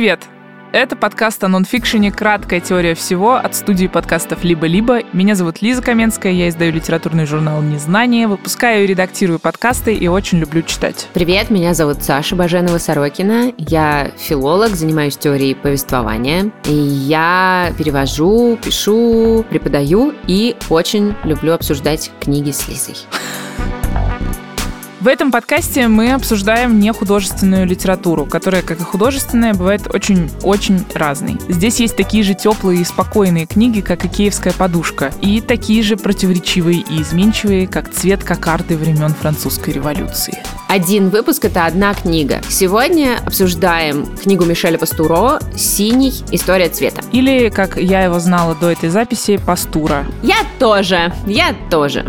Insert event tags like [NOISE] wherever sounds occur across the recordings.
Привет! Это подкаст о нонфикшене «Краткая теория всего» от студии подкастов «Либо-либо». Меня зовут Лиза Каменская, я издаю литературный журнал «Незнание», выпускаю и редактирую подкасты и очень люблю читать. Привет, меня зовут Саша Баженова-Сорокина. Я филолог, занимаюсь теорией повествования. И я перевожу, пишу, преподаю и очень люблю обсуждать книги с Лизой. В этом подкасте мы обсуждаем не художественную литературу, которая, как и художественная, бывает очень-очень разной. Здесь есть такие же теплые и спокойные книги, как и «Киевская подушка», и такие же противоречивые и изменчивые, как «Цвет кокарды времен французской революции». Один выпуск — это одна книга. Сегодня обсуждаем книгу Мишеля Пастуро «Синий. История цвета». Или, как я его знала до этой записи, «Пастура». Я тоже, я тоже.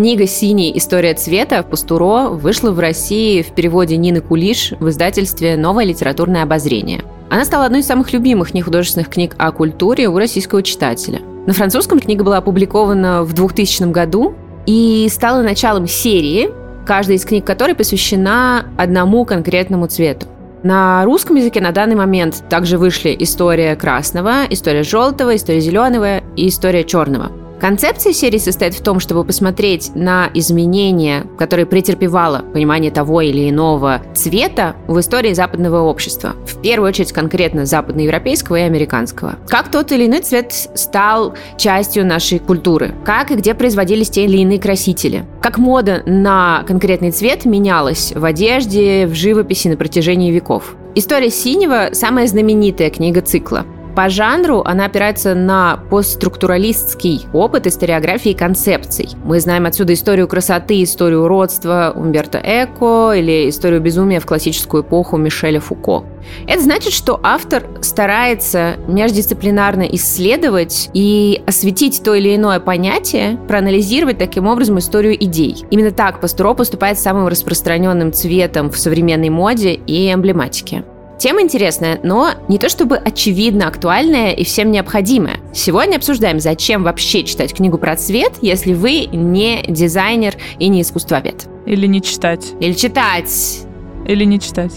Книга «Синий. История цвета» Пастуро вышла в России в переводе Нины Кулиш в издательстве «Новое литературное обозрение». Она стала одной из самых любимых нехудожественных книг о культуре у российского читателя. На французском книга была опубликована в 2000 году и стала началом серии, каждая из книг которой посвящена одному конкретному цвету. На русском языке на данный момент также вышли история красного, история желтого, история зеленого и история черного. Концепция серии состоит в том, чтобы посмотреть на изменения, которые претерпевало понимание того или иного цвета в истории западного общества. В первую очередь конкретно западноевропейского и американского. Как тот или иной цвет стал частью нашей культуры. Как и где производились те или иные красители. Как мода на конкретный цвет менялась в одежде, в живописи на протяжении веков. История синего – самая знаменитая книга цикла. По жанру она опирается на постструктуралистский опыт историографии концепций. Мы знаем отсюда историю красоты, историю уродства Умберто Эко или историю безумия в классическую эпоху Мишеля Фуко. Это значит, что автор старается междисциплинарно исследовать и осветить то или иное понятие, проанализировать таким образом историю идей. Именно так Пастуро поступает самым распространенным цветом в современной моде и эмблематике. Тема интересная, но не то чтобы очевидно актуальная и всем необходимая. Сегодня обсуждаем, зачем вообще читать книгу про цвет, если вы не дизайнер и не искусствовед. Или не читать. Или читать. Или не читать.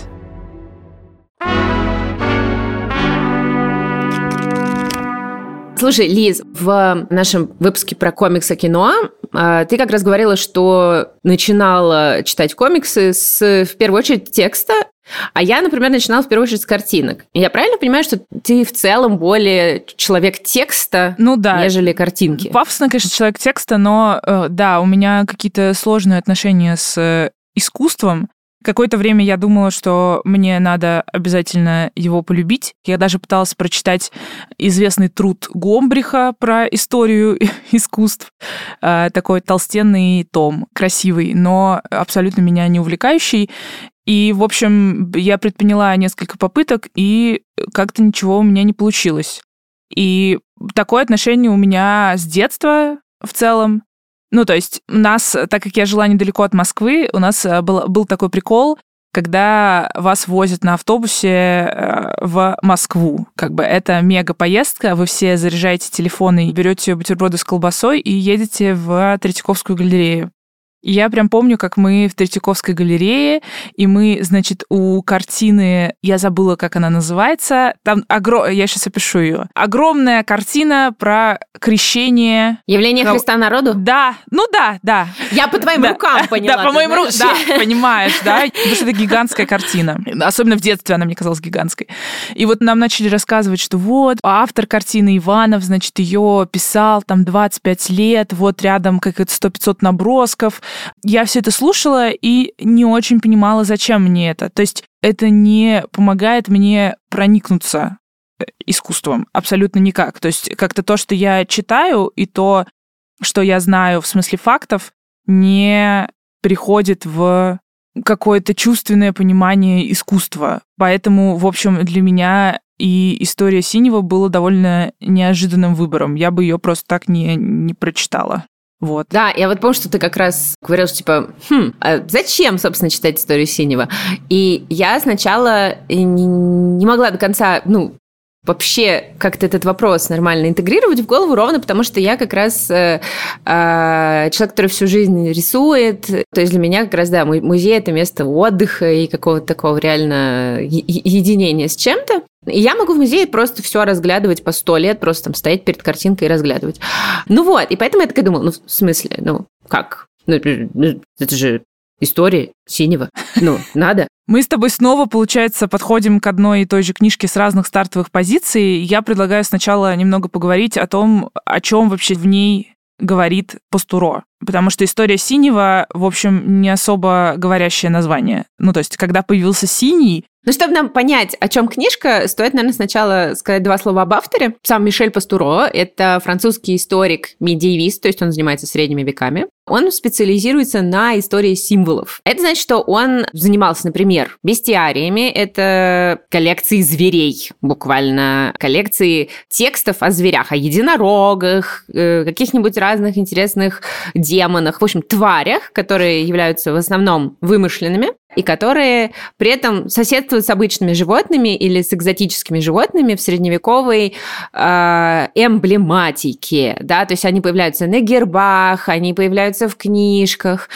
Слушай, Лиз, в нашем выпуске про комиксы кино а, ты как раз говорила, что начинала читать комиксы с, в первую очередь, текста, а я, например, начинала в первую очередь с картинок. Я правильно понимаю, что ты в целом более человек текста, ну, да. нежели картинки? Пафосно, конечно, человек текста, но э, да, у меня какие-то сложные отношения с э, искусством. Какое-то время я думала, что мне надо обязательно его полюбить. Я даже пыталась прочитать известный труд Гомбриха про историю [LAUGHS] искусств. Э, такой толстенный том, красивый, но абсолютно меня не увлекающий. И, в общем, я предприняла несколько попыток, и как-то ничего у меня не получилось. И такое отношение у меня с детства в целом. Ну, то есть у нас, так как я жила недалеко от Москвы, у нас э, был, был такой прикол, когда вас возят на автобусе э, в Москву. Как бы это мега поездка, вы все заряжаете телефоны, берете бутерброды с колбасой и едете в Третьяковскую галерею. Я прям помню, как мы в Третьяковской галерее, и мы, значит, у картины, я забыла, как она называется, там, огро... я сейчас опишу ее, огромная картина про крещение... Явление Христа народу? Да, ну да, да. Я по твоим да. рукам [LAUGHS] поняла. Да, по моим рукам, да, [LAUGHS] понимаешь, да, потому что это гигантская картина. Особенно в детстве она мне казалась гигантской. И вот нам начали рассказывать, что вот, автор картины Иванов, значит, ее писал там 25 лет, вот рядом как-то 100-500 набросков, я все это слушала и не очень понимала, зачем мне это. То есть это не помогает мне проникнуться э, искусством абсолютно никак. То есть как-то то, что я читаю, и то, что я знаю в смысле фактов, не приходит в какое-то чувственное понимание искусства. Поэтому, в общем, для меня и история синего была довольно неожиданным выбором. Я бы ее просто так не, не прочитала. Вот. Да, я вот помню, что ты как раз говорил, что типа, хм, а зачем, собственно, читать историю синего? И я сначала не, не могла до конца, ну, вообще как-то этот вопрос нормально интегрировать в голову, ровно потому что я как раз э, э, человек, который всю жизнь рисует. То есть для меня как раз, да, музей – это место отдыха и какого-то такого реально единения с чем-то. И я могу в музее просто все разглядывать по сто лет, просто там стоять перед картинкой и разглядывать. Ну вот, и поэтому я такая думала, ну в смысле, ну как? Ну, это же история синего. Ну, [LAUGHS] надо. Мы с тобой снова, получается, подходим к одной и той же книжке с разных стартовых позиций. Я предлагаю сначала немного поговорить о том, о чем вообще в ней говорит Пастуро. Потому что история синего, в общем, не особо говорящее название. Ну, то есть, когда появился синий, ну, чтобы нам понять, о чем книжка, стоит, наверное, сначала сказать два слова об авторе. Сам Мишель Пастуро – это французский историк, медиевист, то есть он занимается средними веками. Он специализируется на истории символов. Это значит, что он занимался, например, бестиариями. Это коллекции зверей, буквально коллекции текстов о зверях, о единорогах, э, каких-нибудь разных интересных демонах, в общем, тварях, которые являются в основном вымышленными и которые при этом соседствуют с обычными животными или с экзотическими животными в средневековой э, эмблематике, да, то есть они появляются на гербах, они появляются в книжках,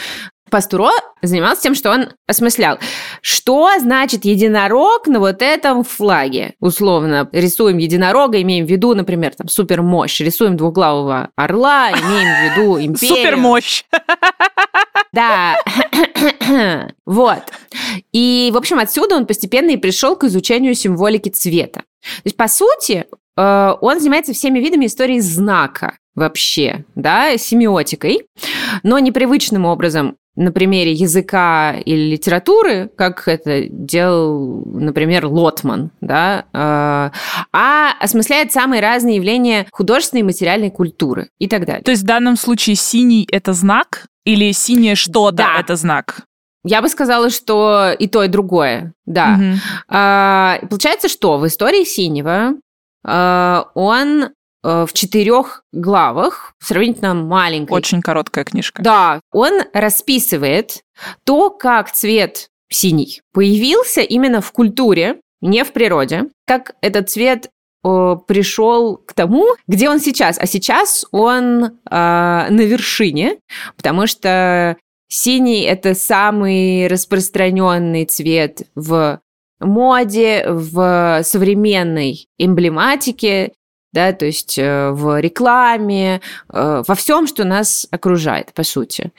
Пастуро занимался тем, что он осмыслял, что значит единорог на вот этом флаге. Условно, рисуем единорога, имеем в виду, например, там, супермощь. Рисуем двуглавого орла, имеем в виду [LAUGHS] империю. Супермощь! Да. [COUGHS] вот. И, в общем, отсюда он постепенно и пришел к изучению символики цвета. То есть, по сути, э, он занимается всеми видами истории знака вообще, да, семиотикой, но непривычным образом на примере языка или литературы, как это делал, например, Лотман, да, э, а осмысляет самые разные явления художественной и материальной культуры и так далее. То есть в данном случае синий – это знак или синее что-то да. – это знак? Я бы сказала, что и то, и другое, да. Угу. А, получается, что в истории синего а, он в четырех главах, сравнительно маленькой. Очень короткая книжка. Да, он расписывает то, как цвет синий появился именно в культуре, не в природе, как этот цвет э, пришел к тому, где он сейчас. А сейчас он э, на вершине, потому что синий это самый распространенный цвет в моде, в современной эмблематике да, то есть э, в рекламе, э, во всем, что нас окружает, по сути.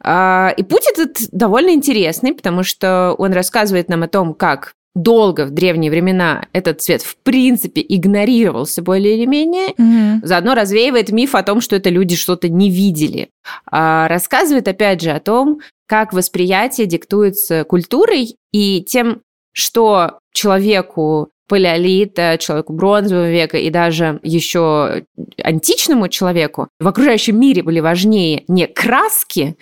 А, и путь этот довольно интересный, потому что он рассказывает нам о том, как долго в древние времена этот цвет в принципе игнорировался более или менее, mm-hmm. заодно развеивает миф о том, что это люди что-то не видели. А рассказывает опять же о том, как восприятие диктуется культурой и тем, что человеку палеолита, человеку бронзового века и даже еще античному человеку в окружающем мире были важнее не краски,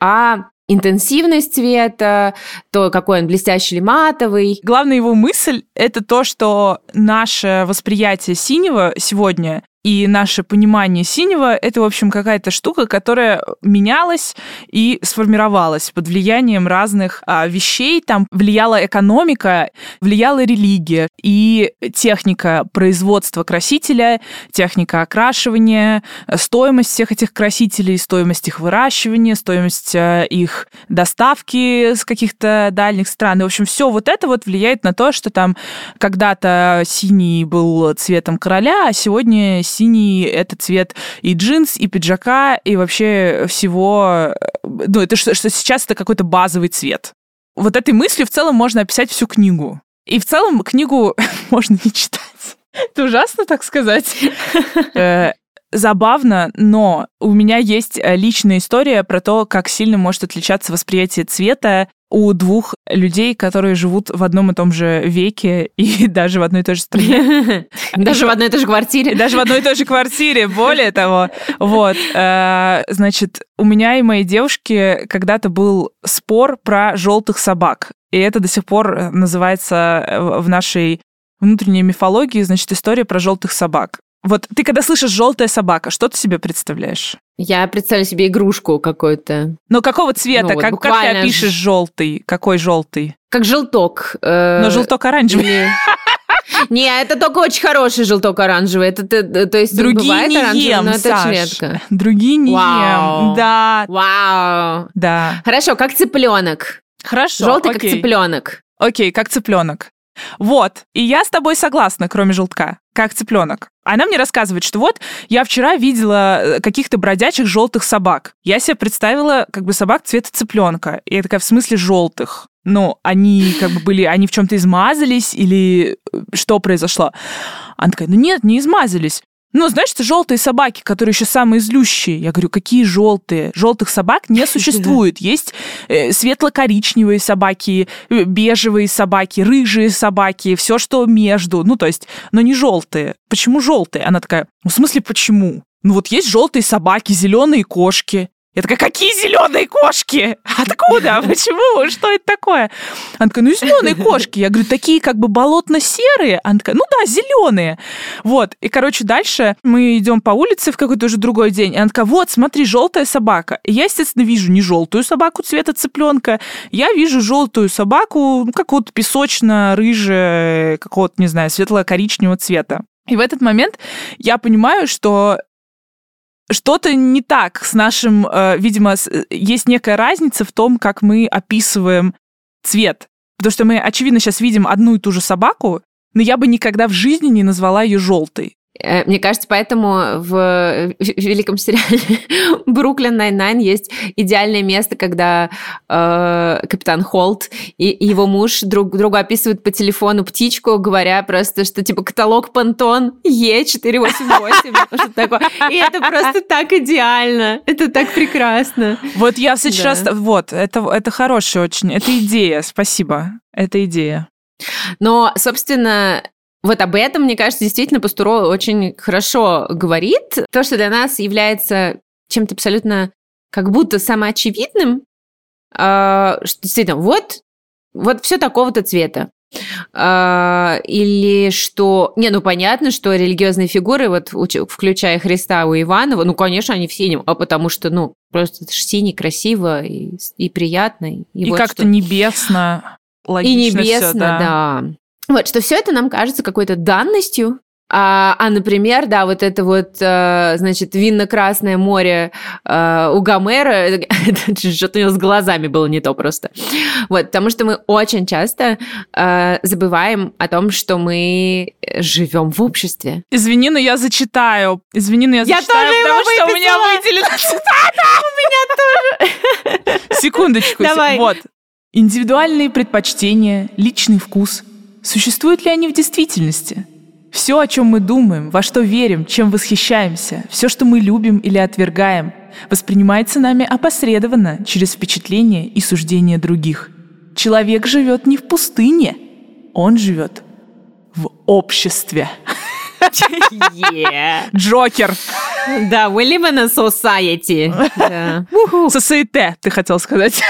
а интенсивность цвета, то, какой он блестящий или матовый. Главная его мысль — это то, что наше восприятие синего сегодня и наше понимание синего — это, в общем, какая-то штука, которая менялась и сформировалась под влиянием разных а, вещей. Там влияла экономика, влияла религия и техника производства красителя, техника окрашивания, стоимость всех этих красителей, стоимость их выращивания, стоимость а, их доставки с каких-то дальних стран. И, в общем, все вот это вот влияет на то, что там когда-то синий был цветом короля, а сегодня синий — это цвет и джинс, и пиджака, и вообще всего... Ну, это что, что сейчас это какой-то базовый цвет. Вот этой мыслью в целом можно описать всю книгу. И в целом книгу [LAUGHS] можно не читать. Это ужасно так сказать. [LAUGHS] Э, забавно, но у меня есть личная история про то, как сильно может отличаться восприятие цвета у двух людей, которые живут в одном и том же веке [LAUGHS] и даже в одной и той же стране. [LAUGHS] Даже в одной и той же квартире. [LAUGHS] Даже в одной и той же квартире, более того. Вот. Э, значит, у меня и моей девушки когда-то был спор про желтых собак. И это до сих пор называется э, в нашей внутренней мифологии, значит, история про желтых собак. Вот ты когда слышишь желтая собака, что ты себе представляешь? Я представляю себе игрушку какую-то. Но какого цвета? Ну, вот как, как ты опишешь желтый? Какой желтый? Как желток. Э, Но желток оранжевый. [LAUGHS] Не, это только очень хороший желток оранжевый. Это, это, то есть Другие бывает не оранжевый, ем, но это Саш. редко. Другие не Вау. ем. Да, Вау. да. Хорошо, как цыпленок. Хорошо, Желтый как окей. цыпленок. Окей, как цыпленок. Вот, и я с тобой согласна, кроме желтка, как цыпленок. Она мне рассказывает, что вот я вчера видела э, каких-то бродячих желтых собак. Я себе представила как бы собак цвета цыпленка. И я такая, в смысле желтых? Ну, они как бы были, они в чем-то измазались или э, что произошло? Она такая, ну нет, не измазались. Ну, знаешь, это желтые собаки, которые еще самые злющие. Я говорю, какие желтые? Желтых собак не [LAUGHS] существует. Есть э, светло-коричневые собаки, э, бежевые собаки, рыжие собаки, все, что между. Ну, то есть, но не желтые. Почему желтые? Она такая, ну, в смысле, почему? Ну, вот есть желтые собаки, зеленые кошки. Я такая, какие зеленые кошки? [LAUGHS] Откуда? Почему? Что это такое? Она такая, ну, зеленые кошки. Я говорю, такие как бы болотно-серые? Она такая, ну да, зеленые. Вот. И, короче, дальше мы идем по улице в какой-то уже другой день. И она такая, вот, смотри, желтая собака. И я, естественно, вижу не желтую собаку цвета цыпленка, я вижу желтую собаку, ну, какого-то песочно-рыжего, какого-то, не знаю, светло-коричневого цвета. И в этот момент я понимаю, что что-то не так с нашим, э, видимо, э, есть некая разница в том, как мы описываем цвет. Потому что мы, очевидно, сейчас видим одну и ту же собаку, но я бы никогда в жизни не назвала ее желтой. Э, Мне кажется, поэтому в великом сериале [LAUGHS] Brooklyn Nine-Nine есть идеальное место, когда э, капитан Холт и, его муж друг другу описывают по телефону птичку, говоря просто, что типа каталог Pantone Е488, [LAUGHS] что такое. И это просто так идеально. Это так прекрасно. Вот я в следующий Да. Вот, это, это хорошая очень... Это идея, спасибо. Это идея. Но, собственно, вот об этом, мне кажется, действительно Пастуро очень хорошо говорит. То, что для нас является чем-то абсолютно как будто самоочевидным, а, что действительно, вот, вот все такого-то цвета. А, или что... Не, ну понятно, что религиозные фигуры, вот включая Христа у Иванова, ну, конечно, они в синем, а потому что, ну, просто это же синий, красиво и, и приятно. И, И, вот как-то небесно, И логично всё, небесно, да. Вот, что все это нам кажется какой-то данностью, а, а, например, да, вот это вот, э, значит, винно-красное море э, у Гомера, [LAUGHS] что-то у него с глазами было не то просто. Вот, потому что мы очень часто э, забываем о том, что мы живем в обществе. Извини, но я зачитаю. Извини, но я, Я зачитаю, тоже его потому что у меня выделена [LAUGHS] цитата. У меня тоже. Секундочку. се- Давай. Вот. Индивидуальные предпочтения, личный вкус. Существуют ли они в действительности? Все, о чем мы думаем, во что верим, чем восхищаемся, все, что мы любим или отвергаем, воспринимается нами опосредованно через впечатления и суждения других. Человек живет не в пустыне, он живет в обществе. Джокер. Да, we live in a society. [LAUGHS] Сосейте, ты хотел сказать.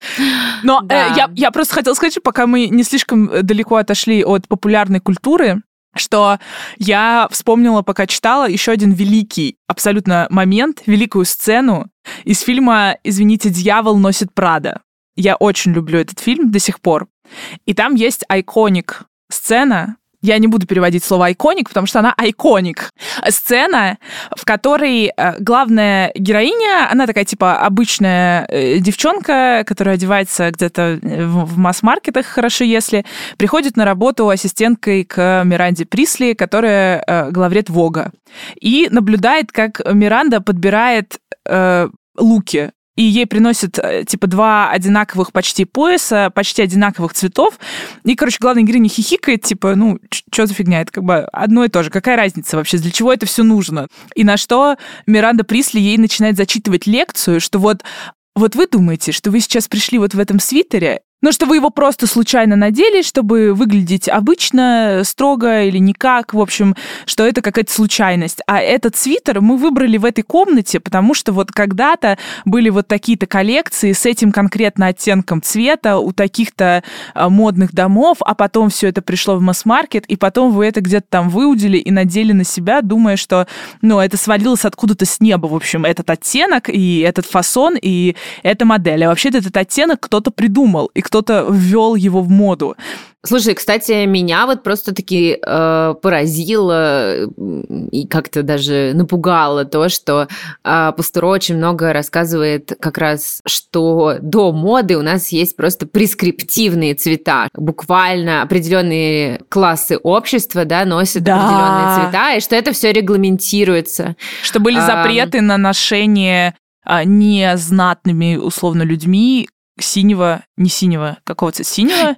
[GASPS] Но э, Да. я, я просто хотела сказать, что пока мы не слишком э, далеко отошли от популярной культуры, что я вспомнила, пока читала, еще один великий абсолютно момент, великую сцену из фильма «Извините, дьявол носит Прада». Я очень люблю этот фильм до сих пор. И там есть айконик сцена, я не буду переводить слово айконик, потому что она айконик. Сцена, в которой э, главная героиня, она такая типа обычная э, девчонка, которая одевается где-то э, в, масс-маркетах, хорошо если, приходит на работу ассистенткой к Миранде Присли, которая главред Вога, и наблюдает, как Миранда подбирает э, луки и ей приносят, э, типа, два одинаковых почти пояса, почти одинаковых цветов. И, короче, главная героиня хихикает, типа, ну, что за фигня? Это как бы одно и то же. Какая разница вообще? Для чего это все нужно? И на что Миранда Присли ей начинает зачитывать лекцию, что вот вот вы думаете, что вы сейчас пришли вот в этом свитере, но что вы его просто случайно надели, чтобы выглядеть обычно, строго или никак, в общем, что это какая-то случайность. А этот свитер мы выбрали в этой комнате, потому что вот когда-то были вот такие-то коллекции с этим конкретно оттенком цвета у таких-то а, модных домов, а потом все это пришло в масс-маркет, и потом вы это где-то там выудили и надели на себя, думая, что, ну, это свалилось откуда-то с неба, в общем, этот оттенок и этот фасон и эта модель. А вообще-то этот оттенок кто-то придумал, и кто-то ввел его в моду. Слушай, кстати, меня вот просто таки э, поразило и как-то даже напугало то, что э, Пастуро очень много рассказывает как раз, что до моды у нас есть просто прескриптивные цвета. Буквально определенные классы общества да, носят да. определенные цвета, и что это все регламентируется. Что были запреты а, на ношение а, незнатными, условно, людьми синего, не синего, какого-то синего?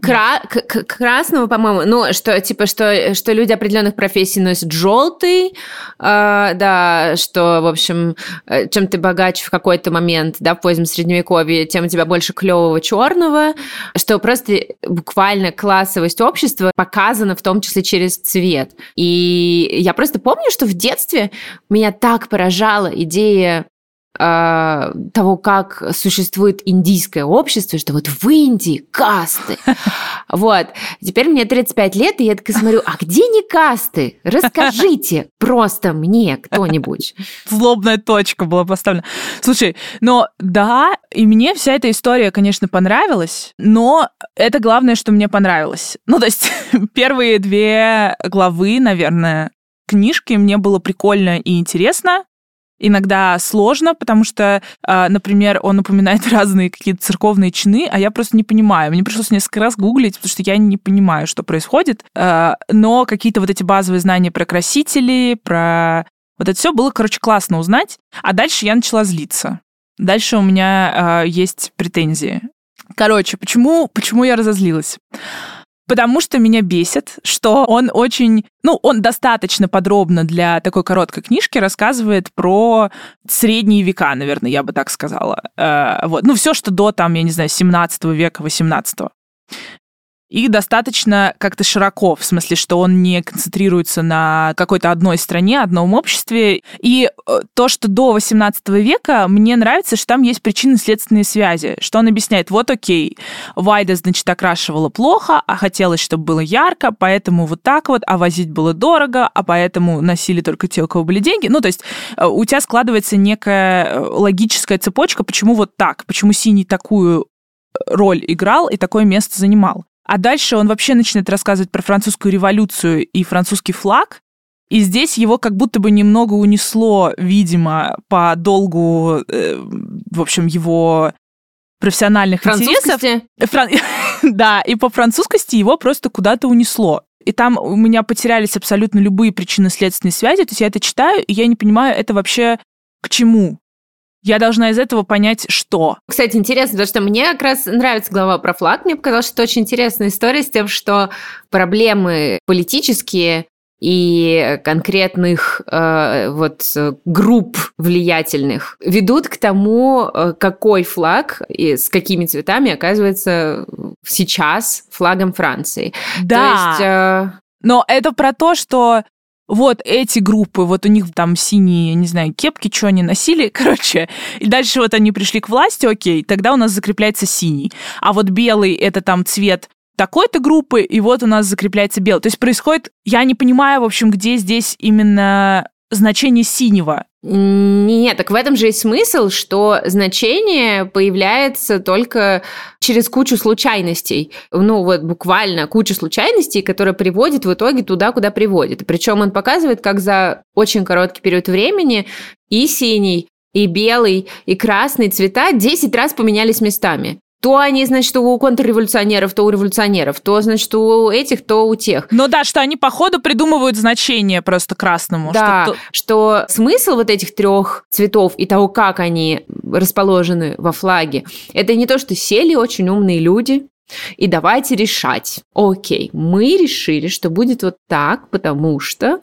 Кра- к- красного, по-моему, ну, что, типа, что, что люди определенных профессий носят. Желтый, э, да, что, в общем, э, чем ты богаче в какой-то момент, да, в позднем средневековье, тем у тебя больше клевого черного, что просто буквально классовость общества показана в том числе через цвет. И я просто помню, что в детстве меня так поражала идея э, того, как существует индийское общество, что вот в Индии касты. [LAUGHS] Вот. Теперь мне 35 лет, и я так смотрю, а где не касты? Расскажите просто мне кто-нибудь. [LAUGHS] Злобная точка была поставлена. Слушай, но да, и мне вся эта история, конечно, понравилась, но это главное, что мне понравилось. [LAUGHS] Ну, то есть первые две главы, наверное, книжки мне было прикольно и интересно иногда сложно, потому что, а, например, он упоминает [LAUGHS] разные какие-то церковные чины, а я просто не понимаю. Мне пришлось несколько раз гуглить, потому что я не понимаю, что происходит. А, но какие-то вот эти базовые знания про красители, про... Вот это все было, короче, классно узнать. А дальше я начала злиться. Дальше у меня э, есть претензии. Короче, почему, почему я разозлилась? Потому что меня бесит, что он очень, ну, он достаточно подробно для такой короткой книжки рассказывает про средние века, наверное, я бы так сказала. Э, вот. Ну, все, что до, там, я не знаю, 17 века, 18 и достаточно как-то широко, в смысле, что он не концентрируется на какой-то одной стране, одном обществе. И э, то, что до 18 века, мне нравится, что там есть причинно-следственные связи, что он объясняет, вот окей, Вайда, значит, окрашивала плохо, а хотелось, чтобы было ярко, поэтому вот так вот, а возить было дорого, а поэтому носили только те, у кого были деньги. Ну, то есть э, у тебя складывается некая э, логическая цепочка, почему вот так, почему синий такую роль играл и такое место занимал. А дальше он вообще начинает рассказывать про французскую революцию и французский флаг. И здесь его как будто бы немного унесло, видимо, по долгу, э, в общем, его профессиональных интересов. Фран... [LAUGHS] да, и по французскости его просто куда-то унесло. И там у меня потерялись абсолютно любые причинно-следственные связи. То есть я это читаю, и я не понимаю, это вообще к чему. Я должна из этого понять, что. Кстати, интересно, потому что мне как раз нравится глава про флаг. Мне показалось, что это очень интересная история с тем, что проблемы политические и конкретных э, вот групп влиятельных ведут к тому, э, какой флаг и с какими цветами оказывается сейчас флагом Франции. Да. То есть, э... Но это про то, что вот эти группы, вот у них там синие, не знаю, кепки, что они носили, [LAUGHS] короче, и дальше вот они пришли к власти, окей, тогда у нас закрепляется синий. А вот белый — это там цвет такой-то группы, и вот у нас закрепляется белый. То есть происходит, я не понимаю, в общем, где здесь именно значение синего. Нет, так в этом же есть смысл, что значение появляется только через кучу случайностей. Ну, вот буквально кучу случайностей, которые приводит в итоге туда, куда приводит. Причем он показывает, как за очень короткий период времени и синий, и белый, и красный цвета 10 раз поменялись местами. То они, значит, у контрреволюционеров, то у революционеров, то, значит, у этих, то у тех. Ну да, что они, походу, придумывают значение просто красному. Да, что, что смысл вот этих трех цветов и того, как они расположены во флаге, это не то, что сели очень умные люди, и давайте решать. Окей, мы решили, что будет вот так, потому что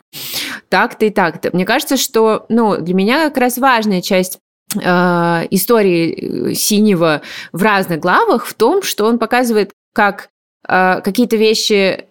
так-то и так-то. Мне кажется, что ну, для меня как раз важная часть истории э, Синего в разных главах в том, что он показывает, как э, какие-то вещи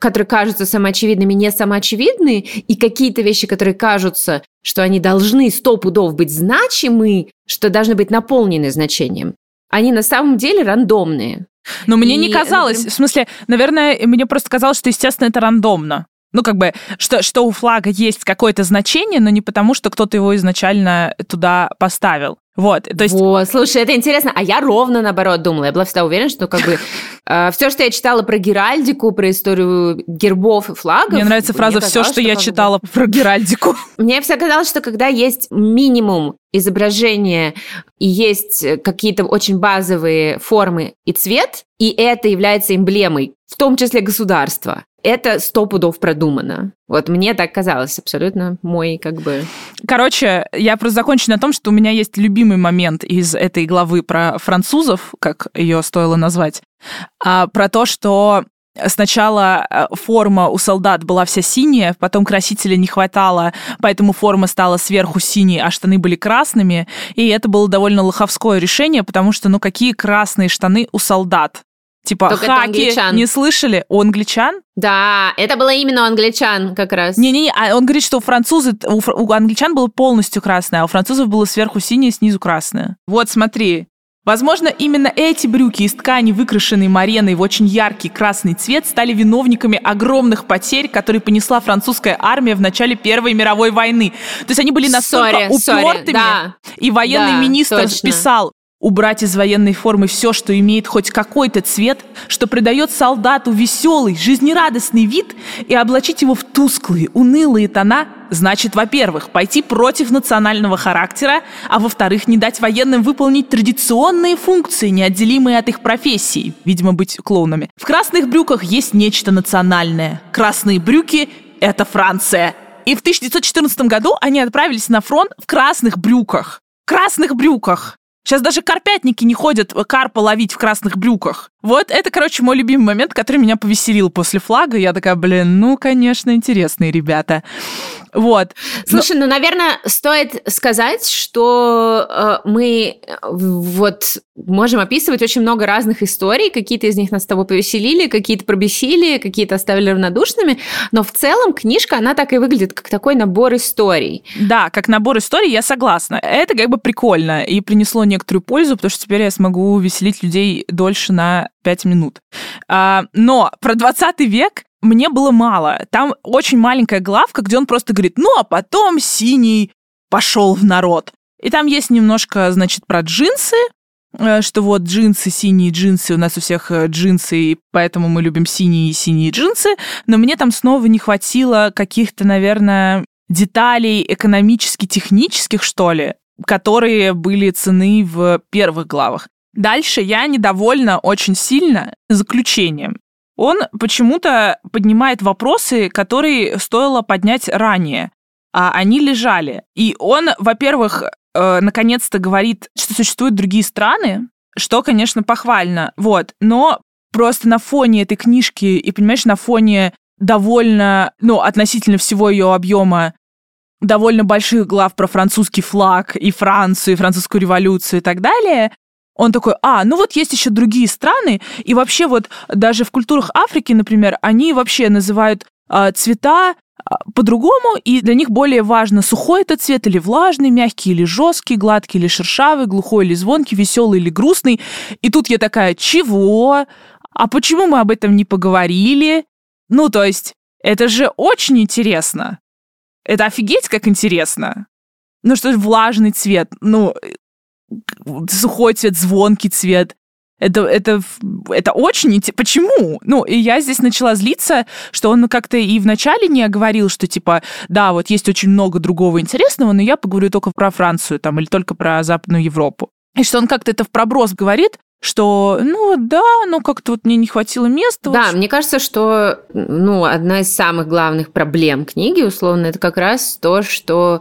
которые кажутся самоочевидными, не самоочевидны, и какие-то вещи, которые кажутся, что они должны сто пудов быть значимы, что должны быть наполнены значением, они на самом деле рандомные. Но мне и, не казалось, например... в смысле, наверное, мне просто казалось, что, естественно, это рандомно. Ну, как бы, что, что у флага есть какое-то значение, но не потому, что кто-то его изначально туда поставил. Вот, то есть... Вот, слушай, это интересно. А я ровно наоборот думала. Я была всегда уверена, что как бы [LAUGHS] э, все, что я читала про Геральдику, про историю гербов и флагов... Мне нравится фраза «все, что, что я читала бы... [LAUGHS] про Геральдику». Мне всегда казалось, что когда есть минимум изображения и есть какие-то очень базовые формы и цвет, и это является эмблемой, в том числе государства, это сто пудов продумано. Вот мне так казалось, абсолютно мой как бы... Короче, я просто закончу на том, что у меня есть любимый момент из этой главы про французов, как ее стоило назвать, а, про то, что Сначала э, форма у солдат была вся синяя, потом красителя не хватало, поэтому форма стала сверху синей, а штаны были красными. И это было довольно лоховское решение, потому что, ну, какие красные штаны у солдат? Типа, Только хаки не слышали? У англичан? Да, это было именно у англичан как раз. Не-не-не, а он говорит, что у французов, у, у англичан было полностью красное, а у французов было сверху синее, снизу красное. Вот, смотри. Возможно, именно эти брюки из ткани, выкрашенной мареной в очень яркий красный цвет, стали виновниками огромных потерь, которые понесла французская армия в начале Первой мировой войны. То есть они были настолько sorry, упертыми, sorry, да. и военный да, министр точно. писал, Убрать из военной формы все, что имеет хоть какой-то цвет, что придает солдату веселый, жизнерадостный вид, и облачить его в тусклые, унылые тона, значит, во-первых, пойти против национального характера, а во-вторых, не дать военным выполнить традиционные функции, неотделимые от их профессии, видимо, быть клоунами. В красных брюках есть нечто национальное. Красные брюки — это Франция. И в 1914 году они отправились на фронт в красных брюках. Красных брюках. Сейчас даже карпятники не ходят карпа ловить в красных брюках. Вот это, короче, мой любимый момент, который меня повеселил после флага. Я такая, блин, ну, конечно, интересные ребята. Вот. Слушай, Но... ну, наверное, стоит сказать, что э, мы вот можем описывать очень много разных историй. Какие-то из них нас с тобой повеселили, какие-то пробесили, какие-то оставили равнодушными. Но в целом книжка, она так и выглядит, как такой набор историй. Да, как набор историй, я согласна. Это как бы прикольно и принесло некоторую пользу, потому что теперь я смогу веселить людей дольше на 5 минут. А, но про 20 век мне было мало. Там очень маленькая главка, где он просто говорит, ну а потом синий пошел в народ. И там есть немножко, значит, про джинсы, э, что вот джинсы, синие джинсы, у нас у всех э, джинсы, и поэтому мы любим синие и синие джинсы, но мне там снова не хватило каких-то, наверное, деталей экономически-технических, что ли, которые были цены в первых главах. Дальше я недовольна очень сильно заключением. Он почему-то поднимает вопросы, которые стоило поднять ранее, а они лежали. И он, во-первых, э, наконец-то говорит, что существуют другие страны, что, конечно, похвально, вот, но просто на фоне этой книжки и, понимаешь, на фоне довольно, ну, относительно всего ее объема довольно больших глав про французский флаг и Францию, и французскую революцию и так далее, он такой, а, ну вот есть еще другие страны, и вообще вот даже в культурах Африки, например, они вообще называют э, цвета а, по-другому, и для них более важно, сухой это цвет или влажный, мягкий или жесткий, гладкий или шершавый, глухой или звонкий, веселый или грустный. И тут я такая, чего? А почему мы об этом не поговорили? Ну, то есть, это же очень интересно. Это офигеть как интересно. Ну что ж, влажный цвет. Ну, сухой цвет, звонкий цвет. Это, это, это очень... Почему? Ну, и я здесь начала злиться, что он как-то и вначале не говорил, что, типа, да, вот есть очень много другого интересного, но я поговорю только про Францию там или только про Западную Европу. И что он как-то это в проброс говорит, что, ну да, ну как-то вот мне не хватило места. Да, мне кажется, что, ну, одна из самых главных проблем книги, условно, это как раз то, что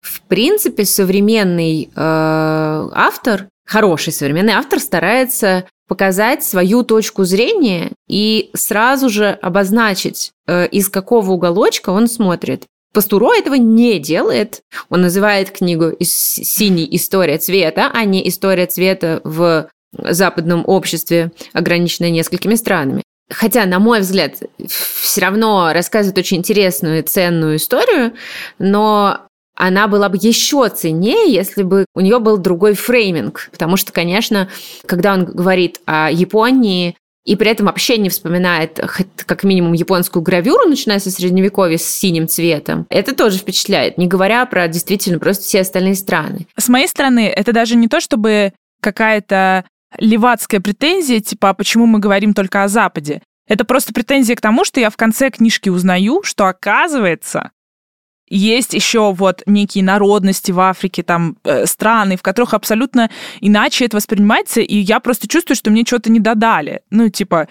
в принципе, современный э, автор, хороший современный автор старается показать свою точку зрения и сразу же обозначить, э, из какого уголочка он смотрит. Пастуро этого не делает. Он называет книгу «Синий история цвета», а не «История цвета в западном обществе, ограниченная несколькими странами». Хотя, на мой взгляд, все равно рассказывает очень интересную и ценную историю, но она была бы еще ценнее, если бы у нее был другой фрейминг. Потому что, конечно, когда он говорит о Японии, и при этом вообще не вспоминает как минимум японскую гравюру, начиная со средневековья с синим цветом, это тоже впечатляет, не говоря про действительно просто все остальные страны. С моей стороны, это даже не то, чтобы какая-то левацкая претензия, типа, а почему мы говорим только о Западе. Это просто претензия к тому, что я в конце книжки узнаю, что оказывается, есть еще вот некие народности в Африке, там э, страны, в которых абсолютно иначе это воспринимается, и я просто чувствую, что мне что-то не додали. Ну, типа,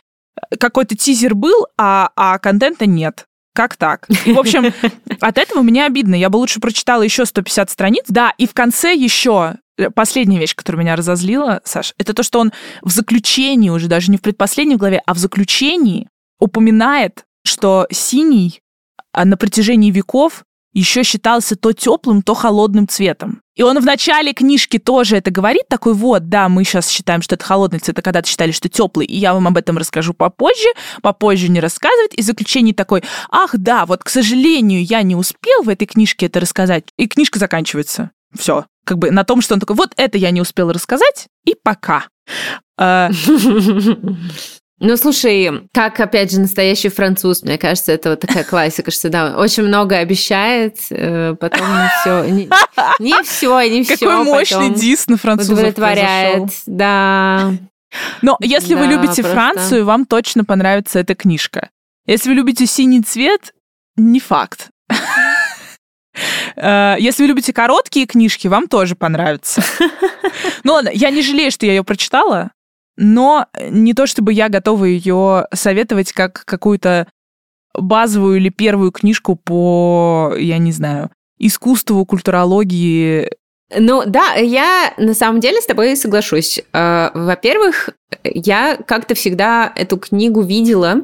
какой-то тизер был, а, а контента нет. Как так? И, в общем, [LAUGHS] от этого мне обидно. Я бы лучше прочитала еще 150 страниц. Да, и в конце еще э, последняя вещь, которая меня разозлила, Саш, это то, что он в заключении уже, даже не в предпоследней главе, а в заключении упоминает, что синий а, на протяжении веков еще считался то теплым, то холодным цветом. И он в начале книжки тоже это говорит, такой вот, да, мы сейчас считаем, что это холодный цвет, а когда-то считали, что теплый, и я вам об этом расскажу попозже, попозже не рассказывать. И заключение такой, ах, да, вот, к сожалению, я не успел в этой книжке это рассказать. И книжка заканчивается. Все. Как бы на том, что он такой, вот это я не успел рассказать, и пока. [LAUGHS] Ну, слушай, как, опять же, настоящий француз, мне кажется, это вот такая классика, что да, очень много обещает, э, потом все, не, не все, не все. Какой мощный дис на французов Удовлетворяет, да. Но если да, вы любите просто... Францию, вам точно понравится эта книжка. Если вы любите синий цвет, не факт. Э, если вы любите короткие книжки, вам тоже понравится. Ну ладно, я не жалею, что я ее прочитала но не то чтобы я готова ее советовать как какую-то базовую или первую книжку по, я не знаю, искусству, культурологии. Ну да, я на самом деле с тобой соглашусь. Э, во-первых, я как-то всегда эту книгу видела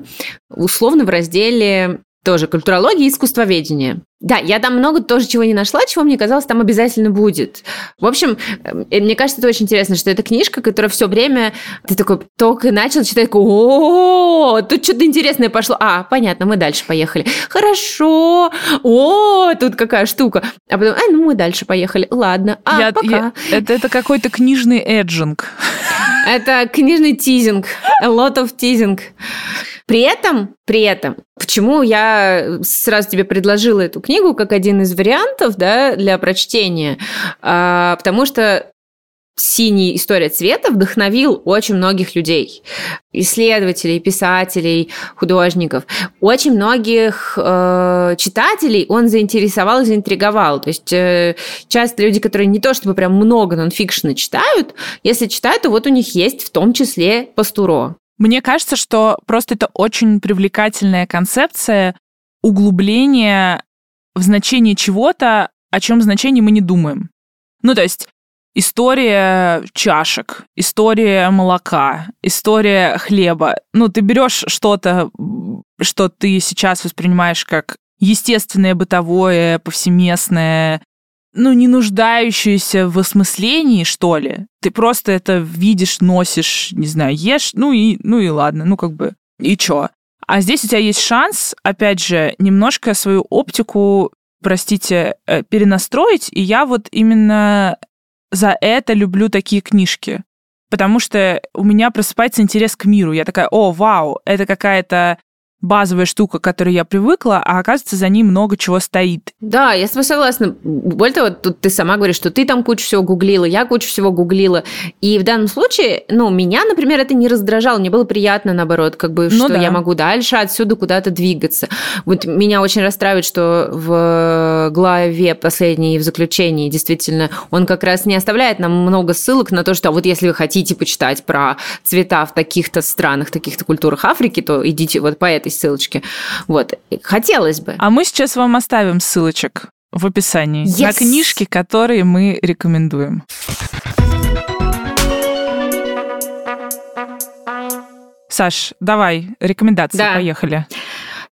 условно в разделе тоже культурология и искусствоведение. Да, я там много тоже чего не нашла, чего мне казалось там обязательно будет. В общем, э, мне кажется, это очень интересно, что это книжка, которая все время ты такой только начал читать, такой, о, тут что-то интересное пошло. А, понятно, мы дальше поехали. Хорошо. О, тут какая штука. А потом, а, ну мы дальше поехали. Ладно. А, я, пока. Я, это, это какой-то книжный эджинг. Это книжный тизинг. A lot of teasing. При этом, при этом, почему я сразу тебе предложила эту книгу как один из вариантов да, для прочтения? А, потому что «Синий. История цвета» вдохновил очень многих людей. Исследователей, писателей, художников. Очень многих э, читателей он заинтересовал заинтриговал. То есть э, часто люди, которые не то чтобы прям много нонфикшена читают, если читают, то вот у них есть в том числе пастуро. Мне кажется, что просто это очень привлекательная концепция углубления в значение чего-то, о чем значении мы не думаем. Ну, то есть история чашек, история молока, история хлеба. Ну, ты берешь что-то, что ты сейчас воспринимаешь как естественное, бытовое, повсеместное, ну, не нуждающуюся в осмыслении, что ли. Ты просто это видишь, носишь, не знаю, ешь, ну и, ну и ладно, ну как бы, и чё? А здесь у тебя есть шанс, опять же, немножко свою оптику, простите, э, перенастроить, и я вот именно за это люблю такие книжки. Потому что у меня просыпается интерес к миру. Я такая, о, вау, это какая-то базовая штука, к которой я привыкла, а оказывается, за ней много чего стоит. Да, я с тобой согласна. Более того, тут ты сама говоришь, что ты там кучу всего гуглила, я кучу всего гуглила. И в данном случае, ну, меня, например, это не раздражало, мне было приятно, наоборот, как бы, ну, что да. я могу дальше отсюда куда-то двигаться. Вот меня очень расстраивает, что в главе последней, в заключении, действительно, он как раз не оставляет нам много ссылок на то, что вот если вы хотите почитать про цвета в таких-то странах, таких-то культурах Африки, то идите вот по этой ссылочки. Вот. Хотелось бы. А мы сейчас вам оставим ссылочек в описании yes. на книжки, которые мы рекомендуем. Саш, давай, рекомендации, да. поехали.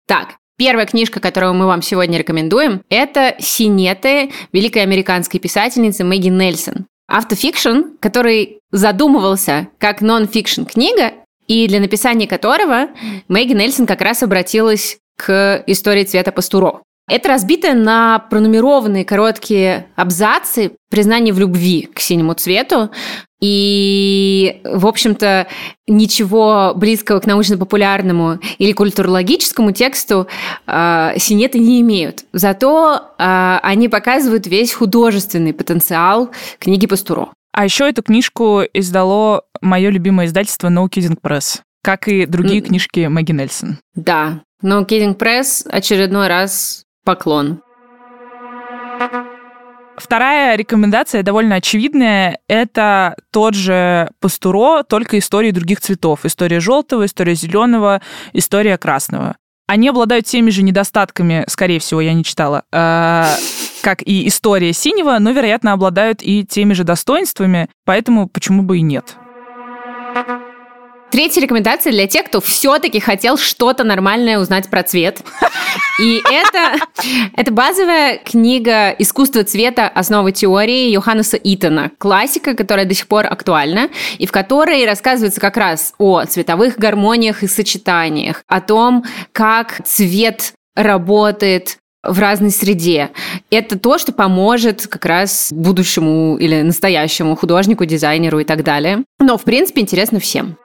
Так, Первая книжка, которую мы вам сегодня рекомендуем, это «Синеты» великой американской писательницы Мэгги Нельсон. Автофикшн, который задумывался как нон-фикшн книга и для написания которого Мэгги Нельсон как раз обратилась к истории цвета пастуро. Это разбито на пронумерованные короткие абзацы признания в любви к синему цвету. И, в общем-то, ничего близкого к научно-популярному или культурологическому тексту э, синеты не имеют. Зато э, они показывают весь художественный потенциал книги Пастуро. А еще эту книжку издало мое любимое издательство No Kidding Press, как и другие mm. книжки Мэгги Нельсон. Да, No Kidding Press очередной раз поклон. Вторая рекомендация довольно очевидная. Это тот же пастуро, только истории других цветов. История желтого, история зеленого, история красного. Они обладают теми же недостатками, скорее всего, я не читала, э, как и история синего, но, вероятно, обладают и теми же достоинствами, поэтому почему бы и нет. Третья рекомендация для тех, кто все-таки хотел что-то нормальное узнать про цвет. И это, это базовая книга «Искусство цвета. Основы теории» Йоханнеса Итона. Классика, которая до сих пор актуальна, и в которой рассказывается как раз о цветовых гармониях и сочетаниях, о том, как цвет работает в разной среде. Это то, что поможет как раз будущему или настоящему художнику, дизайнеру и так далее. Но, в принципе, интересно всем.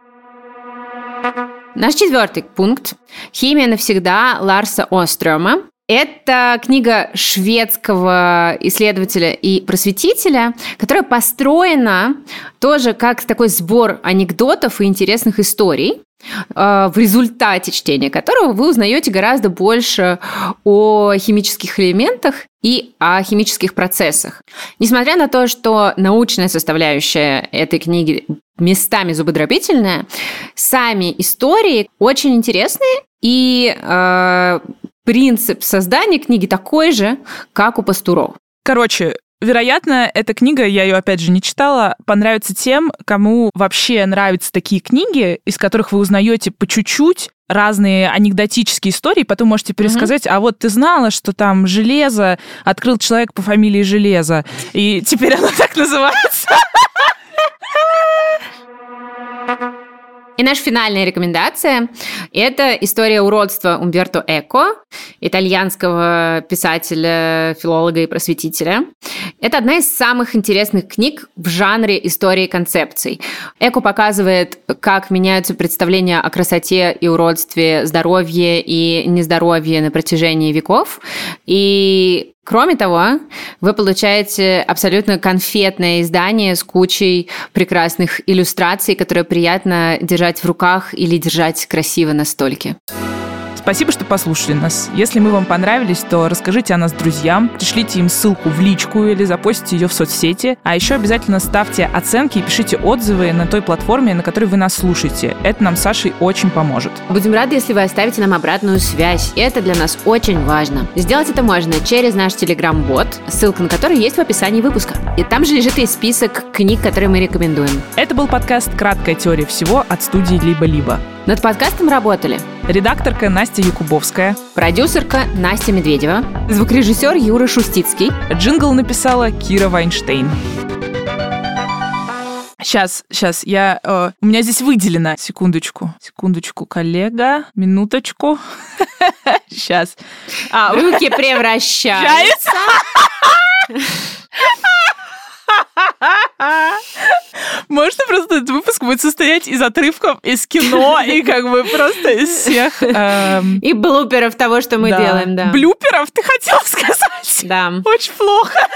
Наш четвертый пункт – «Химия навсегда» Ларса Острема. Это книга шведского исследователя и просветителя, которая построена тоже как такой сбор анекдотов и интересных историй, в результате чтения которого вы узнаете гораздо больше о химических элементах и о химических процессах. Несмотря на то, что научная составляющая этой книги местами зубодробительная, сами истории очень интересные, и э, принцип создания книги такой же, как у пастуров. Короче, Вероятно, эта книга, я ее опять же не читала, понравится тем, кому вообще нравятся такие книги, из которых вы узнаете по чуть-чуть разные анекдотические истории, потом можете пересказать, mm-hmm. а вот ты знала, что там железо открыл человек по фамилии Железо, и теперь оно так называется. [LAUGHS] И наша финальная рекомендация – это история уродства Умберто Эко, итальянского писателя, филолога и просветителя. Это одна из самых интересных книг в жанре истории концепций. Эко показывает, как меняются представления о красоте и уродстве, здоровье и нездоровье на протяжении веков. И Кроме того, вы получаете абсолютно конфетное издание с кучей прекрасных иллюстраций, которые приятно держать в руках или держать красиво на столике. Спасибо, что послушали нас. Если мы вам понравились, то расскажите о нас друзьям, пришлите им ссылку в личку или запостите ее в соцсети. А еще обязательно ставьте оценки и пишите отзывы на той платформе, на которой вы нас слушаете. Это нам с Сашей очень поможет. Будем рады, если вы оставите нам обратную связь. Это для нас очень важно. Сделать это можно через наш телеграм-бот, ссылка на который есть в описании выпуска. И там же лежит и список книг, которые мы рекомендуем. Это был подкаст «Краткая теория всего» от студии «Либо-либо». Над подкастом работали редакторка Настя Якубовская, продюсерка Настя Медведева, звукорежиссер Юра Шустицкий. Джингл написала Кира Вайнштейн. Сейчас, сейчас, я... Э, у меня здесь выделено. Секундочку, секундочку, коллега, минуточку. [LAUGHS] Сейчас. А, руки [LAUGHS] превращаются. [LAUGHS] Можно просто этот выпуск будет состоять из отрывков из кино и как бы просто из всех... Эм... И блуперов того, что мы да. делаем, да. Блюперов, ты хотел сказать? Да. Очень плохо.